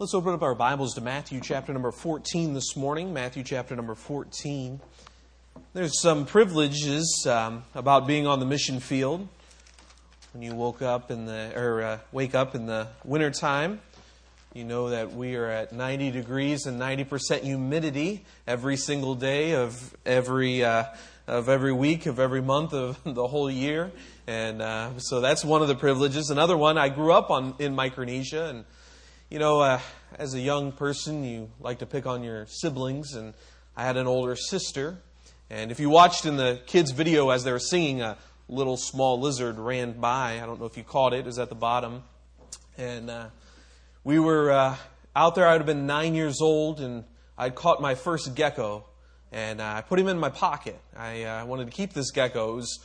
Let's open up our Bibles to Matthew chapter number 14 this morning. Matthew chapter number 14. There's some privileges um, about being on the mission field. When you woke up in the or uh, wake up in the wintertime, you know that we are at 90 degrees and 90% humidity every single day of every uh, of every week of every month of the whole year, and uh, so that's one of the privileges. Another one, I grew up on in Micronesia and you know, uh, as a young person, you like to pick on your siblings, and I had an older sister. And if you watched in the kids' video as they were singing, a little small lizard ran by. I don't know if you caught it, it was at the bottom. And uh, we were uh, out there, I would have been nine years old, and I'd caught my first gecko. And uh, I put him in my pocket. I uh, wanted to keep this gecko. It was,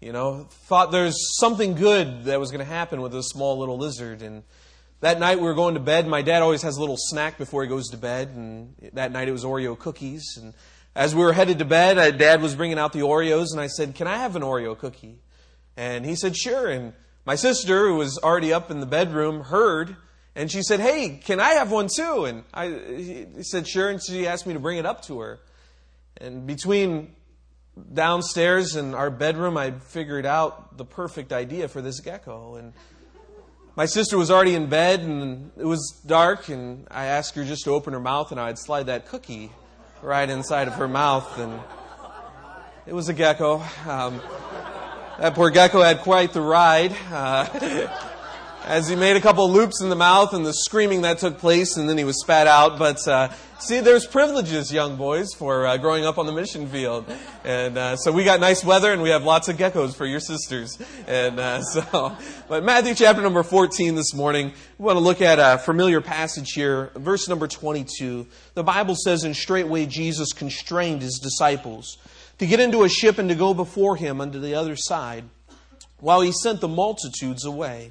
you know, thought there's something good that was going to happen with this small little lizard. And that night we were going to bed. My dad always has a little snack before he goes to bed, and that night it was Oreo cookies. And as we were headed to bed, uh, Dad was bringing out the Oreos, and I said, "Can I have an Oreo cookie?" And he said, "Sure." And my sister, who was already up in the bedroom, heard, and she said, "Hey, can I have one too?" And I he said, "Sure." And she asked me to bring it up to her. And between downstairs and our bedroom, I figured out the perfect idea for this gecko. And my sister was already in bed and it was dark and I asked her just to open her mouth and I'd slide that cookie right inside of her mouth and it was a gecko. Um, that poor gecko had quite the ride. Uh, as he made a couple loops in the mouth and the screaming that took place, and then he was spat out. But uh, see, there's privileges, young boys, for uh, growing up on the mission field. And uh, so we got nice weather, and we have lots of geckos for your sisters. And uh, so, but Matthew chapter number 14 this morning, we want to look at a familiar passage here, verse number 22. The Bible says, "And straightway Jesus constrained his disciples to get into a ship and to go before him unto the other side, while he sent the multitudes away."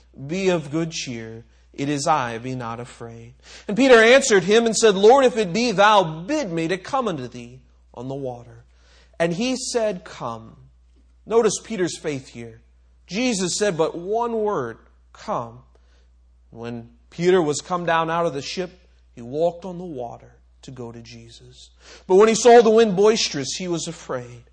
be of good cheer. It is I, be not afraid. And Peter answered him and said, Lord, if it be thou, bid me to come unto thee on the water. And he said, Come. Notice Peter's faith here. Jesus said but one word, Come. When Peter was come down out of the ship, he walked on the water to go to Jesus. But when he saw the wind boisterous, he was afraid.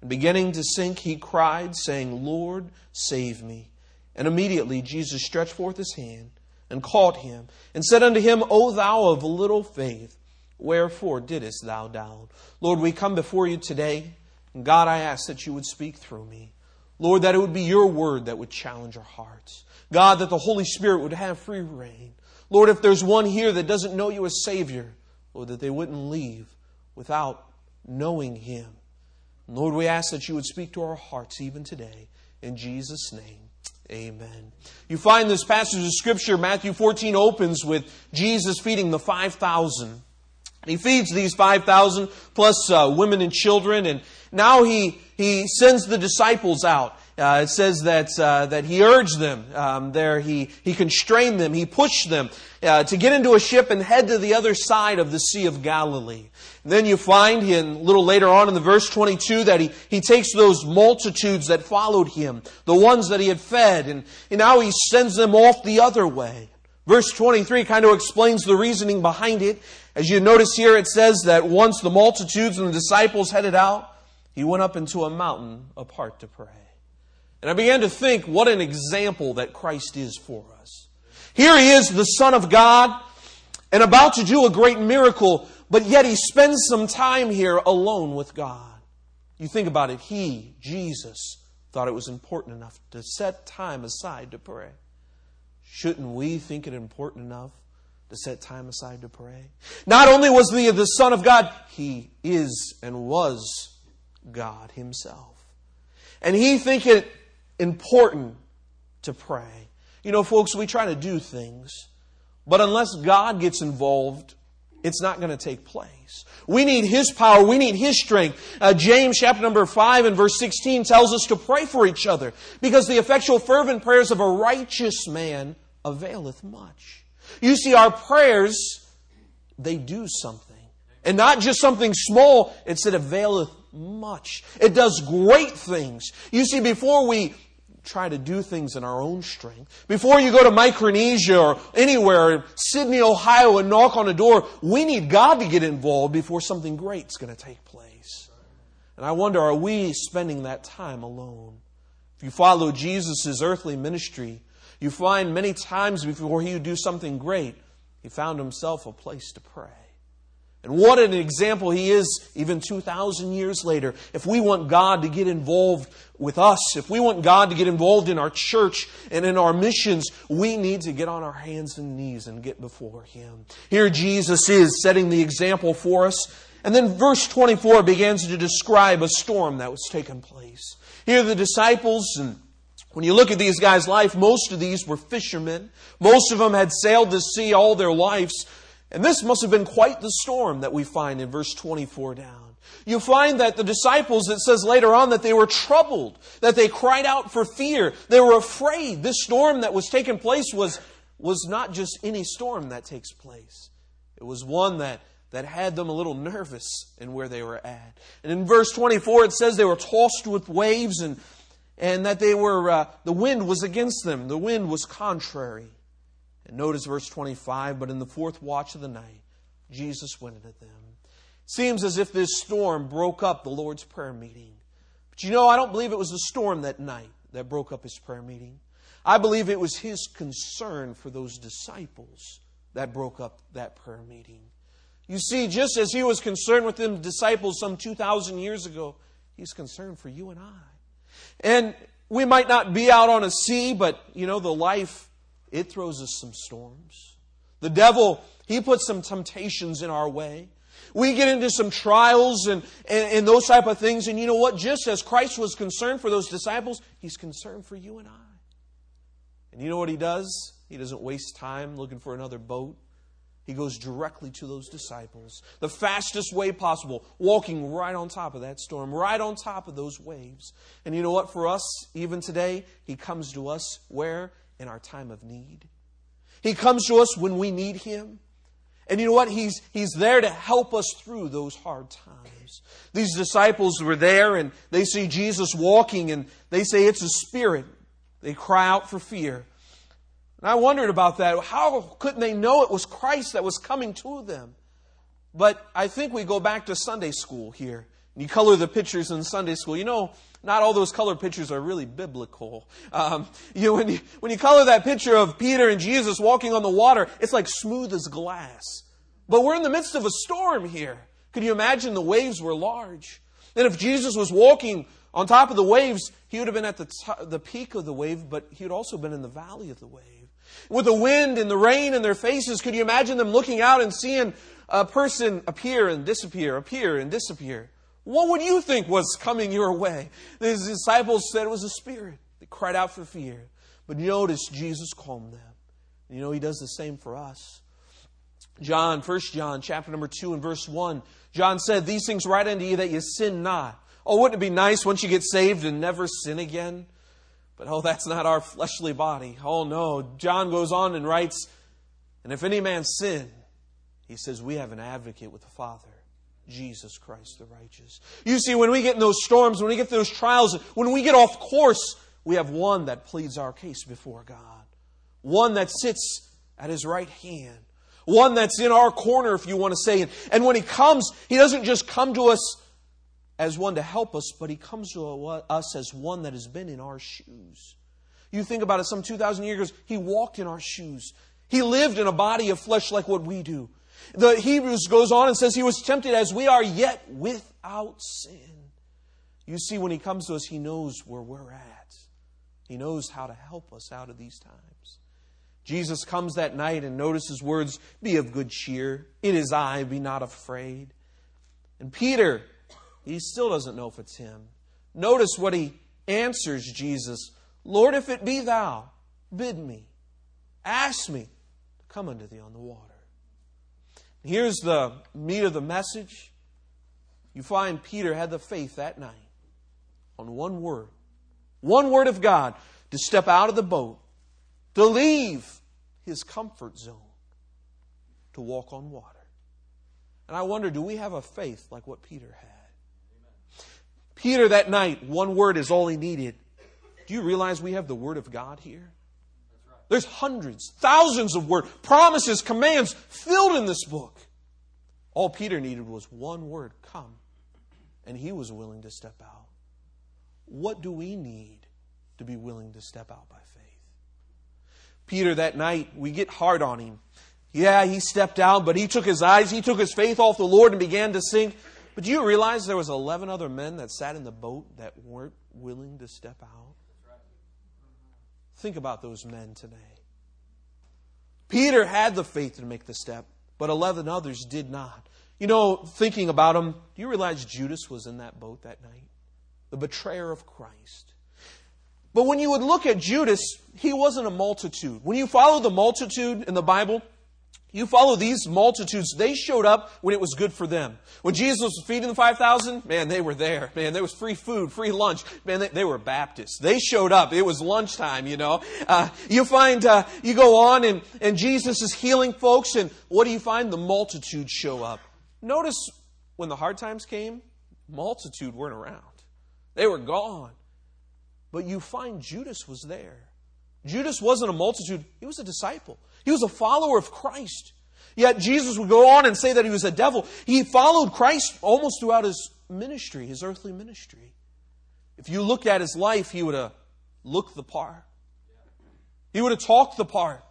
And beginning to sink, he cried, saying, Lord, save me. And immediately Jesus stretched forth his hand and caught him and said unto him, O thou of little faith, wherefore didst thou doubt? Lord, we come before you today, and God, I ask that you would speak through me. Lord, that it would be your word that would challenge our hearts. God, that the Holy Spirit would have free reign. Lord, if there's one here that doesn't know you as Savior, Lord, that they wouldn't leave without knowing Him. Lord, we ask that you would speak to our hearts even today. In Jesus' name. Amen. You find this passage of Scripture, Matthew 14 opens with Jesus feeding the 5,000. He feeds these 5,000 plus uh, women and children, and now he, he sends the disciples out. Uh, it says that, uh, that he urged them um, there, he, he constrained them, he pushed them uh, to get into a ship and head to the other side of the Sea of Galilee. And then you find him a little later on in the verse 22 that he, he takes those multitudes that followed him, the ones that he had fed, and, and now he sends them off the other way. Verse 23 kind of explains the reasoning behind it. As you notice here, it says that once the multitudes and the disciples headed out, he went up into a mountain apart to pray. And I began to think what an example that Christ is for us. Here he is, the Son of God, and about to do a great miracle, but yet he spends some time here alone with God. You think about it, he, Jesus, thought it was important enough to set time aside to pray. Shouldn't we think it important enough to set time aside to pray? Not only was he the Son of God, he is and was God himself. And he think it important to pray. You know, folks, we try to do things, but unless God gets involved, it's not going to take place. We need His power. We need His strength. Uh, James chapter number 5 and verse 16 tells us to pray for each other because the effectual fervent prayers of a righteous man availeth much. You see, our prayers, they do something. And not just something small, it's it availeth much. It does great things. You see, before we try to do things in our own strength. Before you go to Micronesia or anywhere, Sidney, Ohio, and knock on a door, we need God to get involved before something great's going to take place. And I wonder, are we spending that time alone? If you follow Jesus' earthly ministry, you find many times before he would do something great, he found himself a place to pray. And what an example he is even 2,000 years later. If we want God to get involved with us, if we want God to get involved in our church and in our missions, we need to get on our hands and knees and get before him. Here Jesus is setting the example for us. And then verse 24 begins to describe a storm that was taking place. Here the disciples and when you look at these guys' life, most of these were fishermen. Most of them had sailed the sea all their lives. And this must have been quite the storm that we find in verse 24 down. You find that the disciples, it says later on that they were troubled, that they cried out for fear. They were afraid. This storm that was taking place was, was not just any storm that takes place. It was one that, that had them a little nervous in where they were at. And in verse 24, it says they were tossed with waves and, and that they were, uh, the wind was against them. The wind was contrary. And notice verse 25, but in the fourth watch of the night, Jesus went into them. Seems as if this storm broke up the Lord's prayer meeting. But you know, I don't believe it was the storm that night that broke up his prayer meeting. I believe it was his concern for those disciples that broke up that prayer meeting. You see, just as he was concerned with them disciples some 2,000 years ago, he's concerned for you and I. And we might not be out on a sea, but, you know, the life it throws us some storms. The devil, he puts some temptations in our way. We get into some trials and, and, and, those type of things. And you know what? Just as Christ was concerned for those disciples, he's concerned for you and I. And you know what he does? He doesn't waste time looking for another boat. He goes directly to those disciples, the fastest way possible, walking right on top of that storm, right on top of those waves. And you know what? For us, even today, he comes to us where? In our time of need. He comes to us when we need Him. And you know what? He's, he's there to help us through those hard times. These disciples were there and they see Jesus walking and they say it's a spirit. They cry out for fear. And I wondered about that. How couldn't they know it was Christ that was coming to them? But I think we go back to Sunday school here. You color the pictures in Sunday school. You know, not all those color pictures are really biblical. Um, you know, when you, when you color that picture of Peter and Jesus walking on the water, it's like smooth as glass. But we're in the midst of a storm here. Could you imagine the waves were large? And if Jesus was walking on top of the waves, he would have been at the, top, the peak of the wave, but he would also been in the valley of the wave. With the wind and the rain in their faces, could you imagine them looking out and seeing a person appear and disappear, appear and disappear? What would you think was coming your way? The disciples said it was a spirit. They cried out for fear. But notice Jesus calmed them. You know, he does the same for us. John, 1 John, chapter number 2 and verse 1, John said, These things write unto you that you sin not. Oh, wouldn't it be nice once you get saved and never sin again? But oh, that's not our fleshly body. Oh no. John goes on and writes, And if any man sin, he says, We have an advocate with the Father Jesus Christ the righteous. You see, when we get in those storms, when we get those trials, when we get off course, we have one that pleads our case before God. One that sits at his right hand. One that's in our corner, if you want to say. It. And when he comes, he doesn't just come to us as one to help us, but he comes to us as one that has been in our shoes. You think about it, some 2,000 years ago, he walked in our shoes. He lived in a body of flesh like what we do. The Hebrews goes on and says he was tempted as we are, yet without sin. You see, when he comes to us, he knows where we're at. He knows how to help us out of these times. Jesus comes that night and notices words, Be of good cheer. It is I, be not afraid. And Peter, he still doesn't know if it's him. Notice what he answers Jesus Lord, if it be thou, bid me, ask me to come unto thee on the water. Here's the meat of the message. You find Peter had the faith that night on one word, one word of God to step out of the boat, to leave his comfort zone, to walk on water. And I wonder, do we have a faith like what Peter had? Peter that night, one word is all he needed. Do you realize we have the Word of God here? There's hundreds, thousands of words, promises, commands filled in this book. All Peter needed was one word come. And he was willing to step out. What do we need to be willing to step out by faith? Peter, that night, we get hard on him. Yeah, he stepped out, but he took his eyes, he took his faith off the Lord and began to sink. But do you realize there was 11 other men that sat in the boat that weren't willing to step out? Think about those men today. Peter had the faith to make the step, but 11 others did not. You know, thinking about them, do you realize Judas was in that boat that night? The betrayer of Christ. But when you would look at Judas, he wasn't a multitude. When you follow the multitude in the Bible, you follow these multitudes, they showed up when it was good for them. When Jesus was feeding the 5,000, man, they were there. Man, there was free food, free lunch. Man, they, they were Baptists. They showed up. It was lunchtime, you know. Uh, you find, uh, you go on and, and Jesus is healing folks, and what do you find? The multitudes show up. Notice when the hard times came, multitude weren't around. They were gone. But you find Judas was there. Judas wasn't a multitude, he was a disciple. He was a follower of Christ. Yet Jesus would go on and say that he was a devil. He followed Christ almost throughout his ministry, his earthly ministry. If you looked at his life, he would have looked the part. He would have talked the part,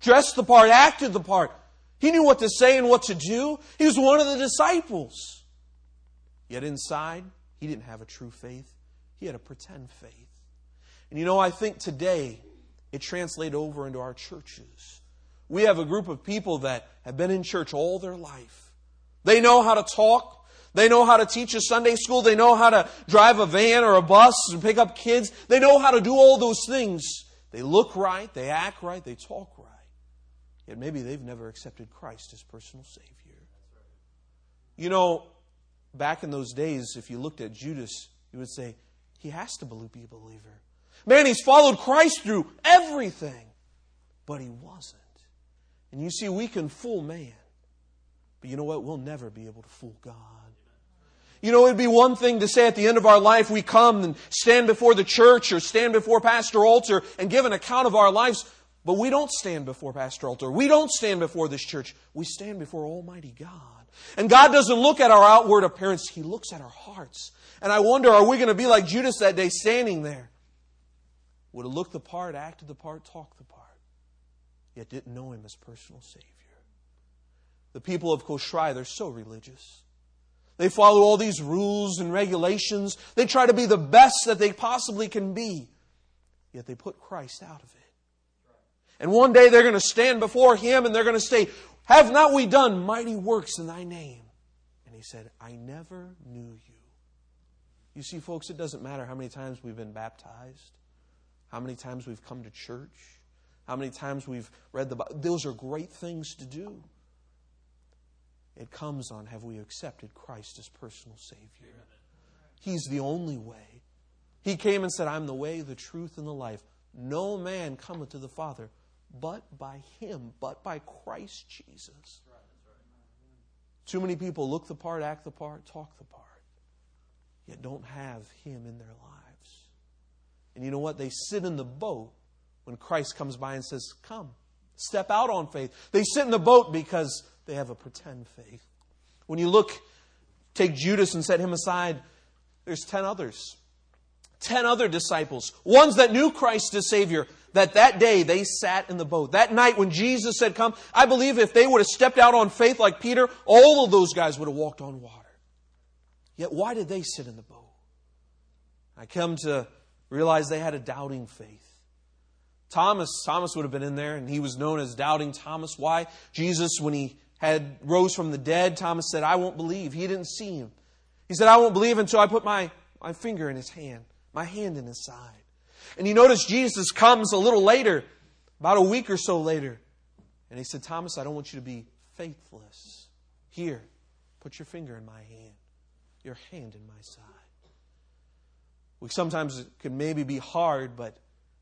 dressed the part, acted the part. He knew what to say and what to do. He was one of the disciples. Yet inside, he didn't have a true faith. He had a pretend faith. And you know, I think today it translates over into our churches. We have a group of people that have been in church all their life. They know how to talk. They know how to teach a Sunday school. They know how to drive a van or a bus and pick up kids. They know how to do all those things. They look right. They act right. They talk right. Yet maybe they've never accepted Christ as personal Savior. You know, back in those days, if you looked at Judas, you would say, he has to be a believer. Man, he's followed Christ through everything, but he wasn't. And you see, we can fool man. But you know what? We'll never be able to fool God. You know, it'd be one thing to say at the end of our life, we come and stand before the church or stand before Pastor Alter and give an account of our lives. But we don't stand before Pastor Alter. We don't stand before this church. We stand before Almighty God. And God doesn't look at our outward appearance. He looks at our hearts. And I wonder, are we going to be like Judas that day standing there? Would have looked the part, acted the part, talked the part yet didn't know him as personal Savior. The people of Kosrae, they're so religious. They follow all these rules and regulations. They try to be the best that they possibly can be. Yet they put Christ out of it. And one day they're going to stand before Him and they're going to say, Have not we done mighty works in Thy name? And He said, I never knew you. You see, folks, it doesn't matter how many times we've been baptized, how many times we've come to church, how many times we've read the Bible. Those are great things to do. It comes on have we accepted Christ as personal Savior? He's the only way. He came and said, I'm the way, the truth, and the life. No man cometh to the Father but by Him, but by Christ Jesus. Too many people look the part, act the part, talk the part, yet don't have Him in their lives. And you know what? They sit in the boat when Christ comes by and says, Come, step out on faith. They sit in the boat because they have a pretend faith. When you look, take Judas and set him aside, there's 10 others. 10 other disciples, ones that knew Christ as Savior, that that day they sat in the boat. That night when Jesus said, Come, I believe if they would have stepped out on faith like Peter, all of those guys would have walked on water. Yet why did they sit in the boat? I come to realize they had a doubting faith. Thomas, Thomas would have been in there, and he was known as Doubting Thomas. Why? Jesus, when he had rose from the dead, Thomas said, I won't believe. He didn't see him. He said, I won't believe until I put my, my finger in his hand, my hand in his side. And you notice Jesus comes a little later, about a week or so later, and he said, Thomas, I don't want you to be faithless. Here, put your finger in my hand, your hand in my side. We sometimes it can maybe be hard, but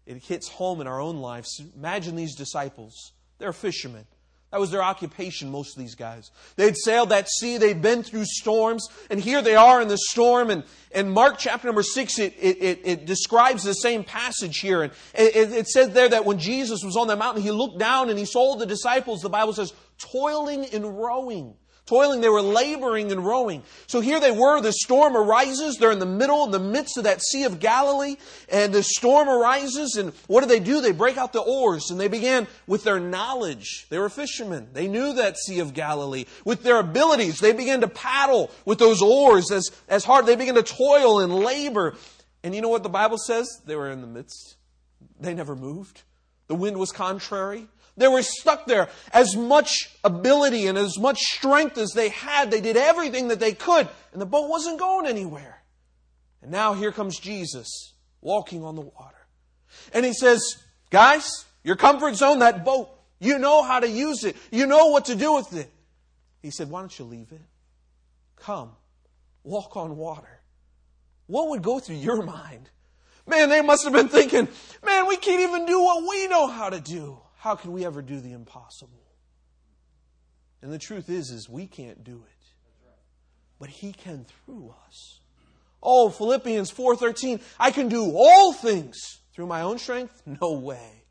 it hits home in our own lives. Imagine these disciples. They're fishermen. That was their occupation, most of these guys. They'd sailed that sea, they'd been through storms, and here they are in the storm. And, and Mark chapter number six, it, it, it describes the same passage here. And it, it said there that when Jesus was on that mountain, he looked down and he saw the disciples, the Bible says, toiling and rowing toiling, they were laboring and rowing. So here they were, the storm arises, they're in the middle, in the midst of that Sea of Galilee, and the storm arises, and what do they do? They break out the oars, and they began with their knowledge. They were fishermen. They knew that Sea of Galilee. With their abilities, they began to paddle with those oars as, as hard. They began to toil and labor. And you know what the Bible says? They were in the midst. They never moved. The wind was contrary. They were stuck there. As much ability and as much strength as they had, they did everything that they could, and the boat wasn't going anywhere. And now here comes Jesus walking on the water. And he says, Guys, your comfort zone, that boat, you know how to use it, you know what to do with it. He said, Why don't you leave it? Come, walk on water. What would go through your mind? Man, they must have been thinking, man, we can't even do what we know how to do. How can we ever do the impossible? And the truth is, is we can't do it. But He can through us. Oh, Philippians 4.13, I can do all things through my own strength? No way.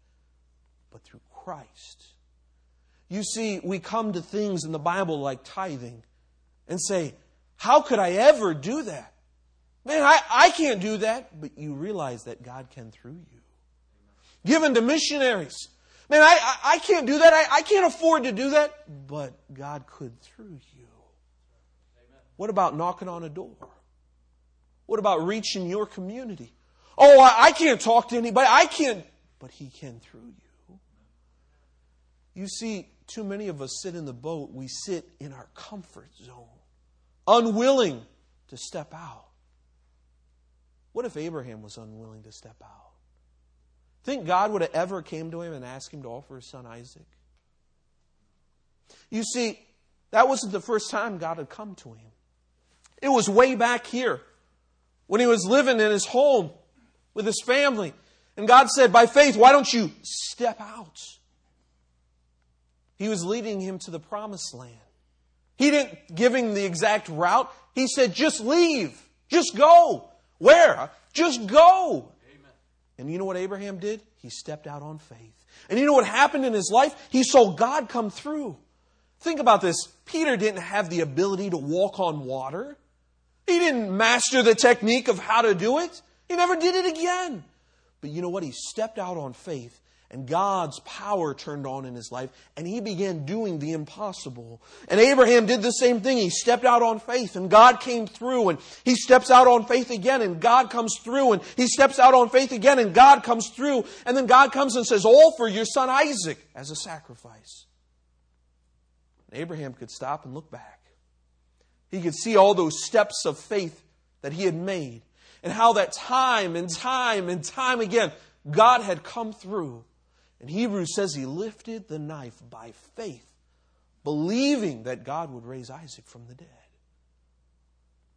But through Christ. You see, we come to things in the Bible like tithing and say, how could I ever do that? Man, I, I can't do that. But you realize that God can through you. Given to missionaries. Man, I, I, can't do that. I, I can't afford to do that. But God could through you. What about knocking on a door? What about reaching your community? Oh, I, I can't talk to anybody. I can't. But He can through you. You see, too many of us sit in the boat. We sit in our comfort zone, unwilling to step out. What if Abraham was unwilling to step out? Think God would have ever came to him and asked him to offer his son Isaac? You see, that wasn't the first time God had come to him. It was way back here when he was living in his home with his family. And God said, by faith, why don't you step out? He was leading him to the promised land. He didn't give him the exact route. He said, just leave. Just go. Where? Just go. And you know what Abraham did? He stepped out on faith. And you know what happened in his life? He saw God come through. Think about this. Peter didn't have the ability to walk on water. He didn't master the technique of how to do it. He never did it again. But you know what? He stepped out on faith and God's power turned on in his life, and he began doing the impossible. And Abraham did the same thing. He stepped out on faith, and God came through, and he steps out on faith again, and God comes through, and he steps out on faith again, and God comes through, and then God comes and says, All for your son Isaac as a sacrifice. And Abraham could stop and look back. He could see all those steps of faith that he had made, and how that time and time and time again, God had come through and Hebrews says he lifted the knife by faith, believing that God would raise Isaac from the dead.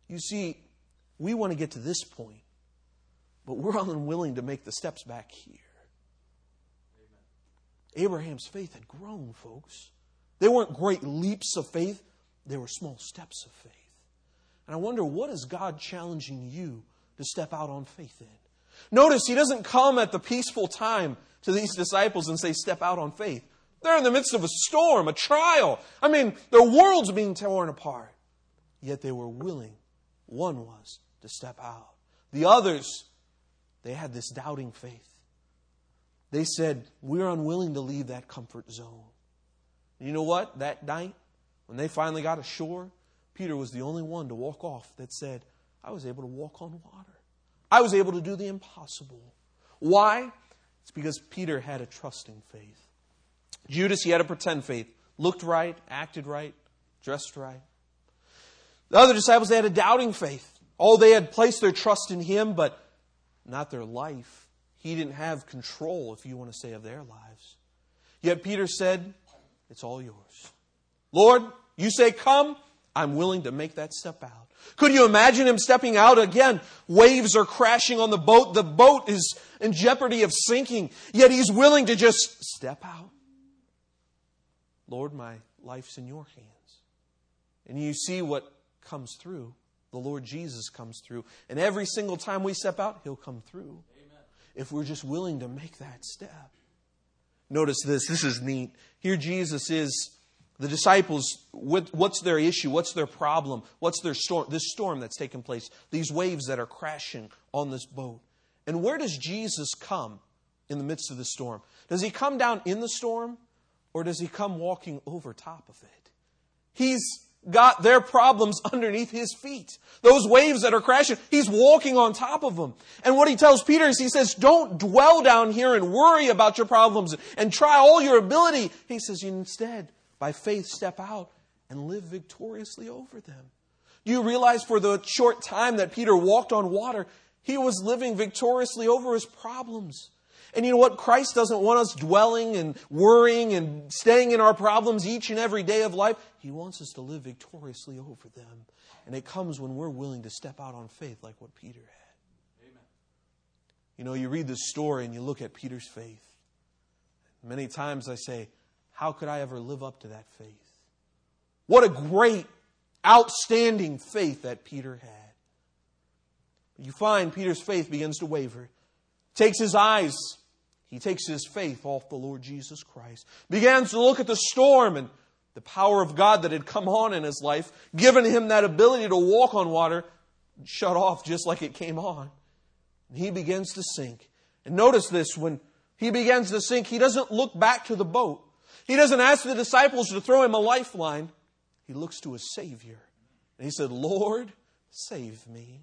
You see, we want to get to this point, but we're unwilling to make the steps back here. Amen. Abraham's faith had grown, folks. They weren't great leaps of faith, they were small steps of faith. And I wonder, what is God challenging you to step out on faith in? Notice he doesn't come at the peaceful time to these disciples and say, Step out on faith. They're in the midst of a storm, a trial. I mean, their world's being torn apart. Yet they were willing. One was to step out. The others, they had this doubting faith. They said, We're unwilling to leave that comfort zone. You know what? That night, when they finally got ashore, Peter was the only one to walk off that said, I was able to walk on water. I was able to do the impossible. Why? It's because Peter had a trusting faith. Judas, he had a pretend faith. Looked right, acted right, dressed right. The other disciples, they had a doubting faith. Oh, they had placed their trust in him, but not their life. He didn't have control, if you want to say, of their lives. Yet Peter said, It's all yours. Lord, you say come, I'm willing to make that step out. Could you imagine him stepping out again? Waves are crashing on the boat. The boat is in jeopardy of sinking, yet he's willing to just step out. Lord, my life's in your hands. And you see what comes through. The Lord Jesus comes through. And every single time we step out, he'll come through. Amen. If we're just willing to make that step. Notice this. This is neat. Here Jesus is the disciples, what's their issue? What's their problem? What's their storm? This storm that's taken place, these waves that are crashing on this boat. And where does Jesus come in the midst of the storm? Does he come down in the storm or does he come walking over top of it? He's got their problems underneath his feet. Those waves that are crashing, he's walking on top of them. And what he tells Peter is he says, don't dwell down here and worry about your problems and try all your ability. He says, instead, by faith, step out and live victoriously over them. Do you realize for the short time that Peter walked on water, he was living victoriously over his problems? And you know what? Christ doesn't want us dwelling and worrying and staying in our problems each and every day of life. He wants us to live victoriously over them. And it comes when we're willing to step out on faith like what Peter had. Amen. You know, you read this story and you look at Peter's faith. Many times I say, how could I ever live up to that faith? What a great, outstanding faith that Peter had. You find Peter's faith begins to waver. Takes his eyes, he takes his faith off the Lord Jesus Christ. Begins to look at the storm and the power of God that had come on in his life, given him that ability to walk on water, shut off just like it came on. And he begins to sink. And notice this when he begins to sink, he doesn't look back to the boat. He doesn't ask the disciples to throw him a lifeline. He looks to his Savior. And he said, Lord, save me.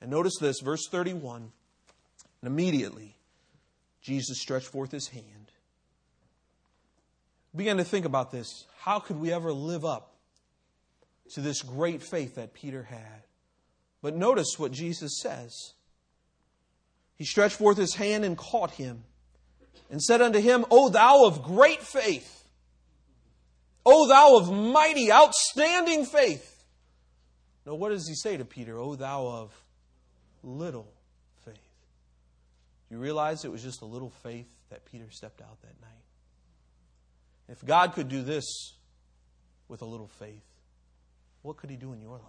And notice this, verse 31. And immediately, Jesus stretched forth his hand. Began to think about this. How could we ever live up to this great faith that Peter had? But notice what Jesus says. He stretched forth his hand and caught him and said unto him, O thou of great faith, O thou of mighty, outstanding faith. Now, what does he say to Peter? O thou of little faith. You realize it was just a little faith that Peter stepped out that night? If God could do this with a little faith, what could he do in your life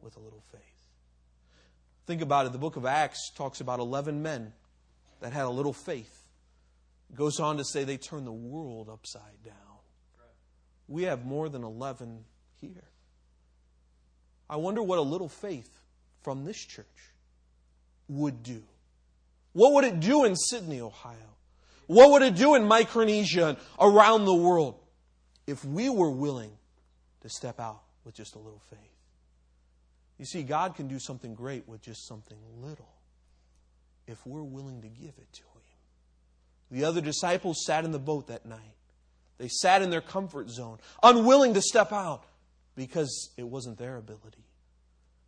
with a little faith? Think about it. The book of Acts talks about 11 men that had a little faith goes on to say they turn the world upside down. We have more than 11 here. I wonder what a little faith from this church would do. What would it do in Sidney, Ohio? What would it do in Micronesia and around the world if we were willing to step out with just a little faith? You see, God can do something great with just something little if we're willing to give it to Him. The other disciples sat in the boat that night. They sat in their comfort zone, unwilling to step out because it wasn't their ability.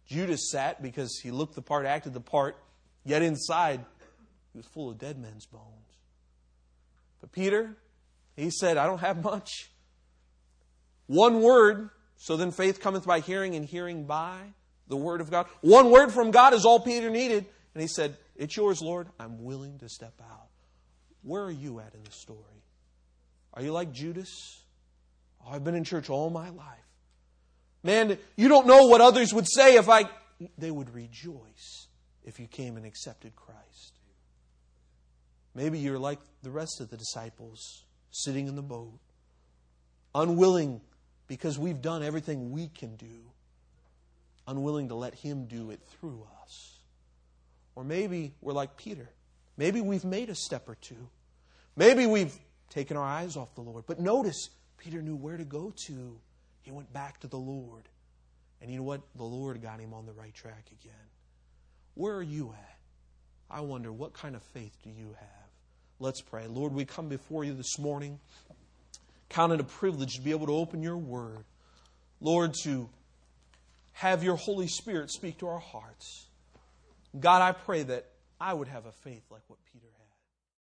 Judas sat because he looked the part, acted the part, yet inside he was full of dead men's bones. But Peter, he said, I don't have much. One word, so then faith cometh by hearing, and hearing by the word of God. One word from God is all Peter needed. And he said, It's yours, Lord. I'm willing to step out. Where are you at in the story? Are you like Judas? Oh, I've been in church all my life. Man, you don't know what others would say if I. They would rejoice if you came and accepted Christ. Maybe you're like the rest of the disciples sitting in the boat, unwilling because we've done everything we can do, unwilling to let Him do it through us. Or maybe we're like Peter. Maybe we've made a step or two. Maybe we've taken our eyes off the Lord. But notice, Peter knew where to go to. He went back to the Lord. And you know what? The Lord got him on the right track again. Where are you at? I wonder, what kind of faith do you have? Let's pray. Lord, we come before you this morning. Count it a privilege to be able to open your word. Lord, to have your Holy Spirit speak to our hearts. God, I pray that I would have a faith like what Peter.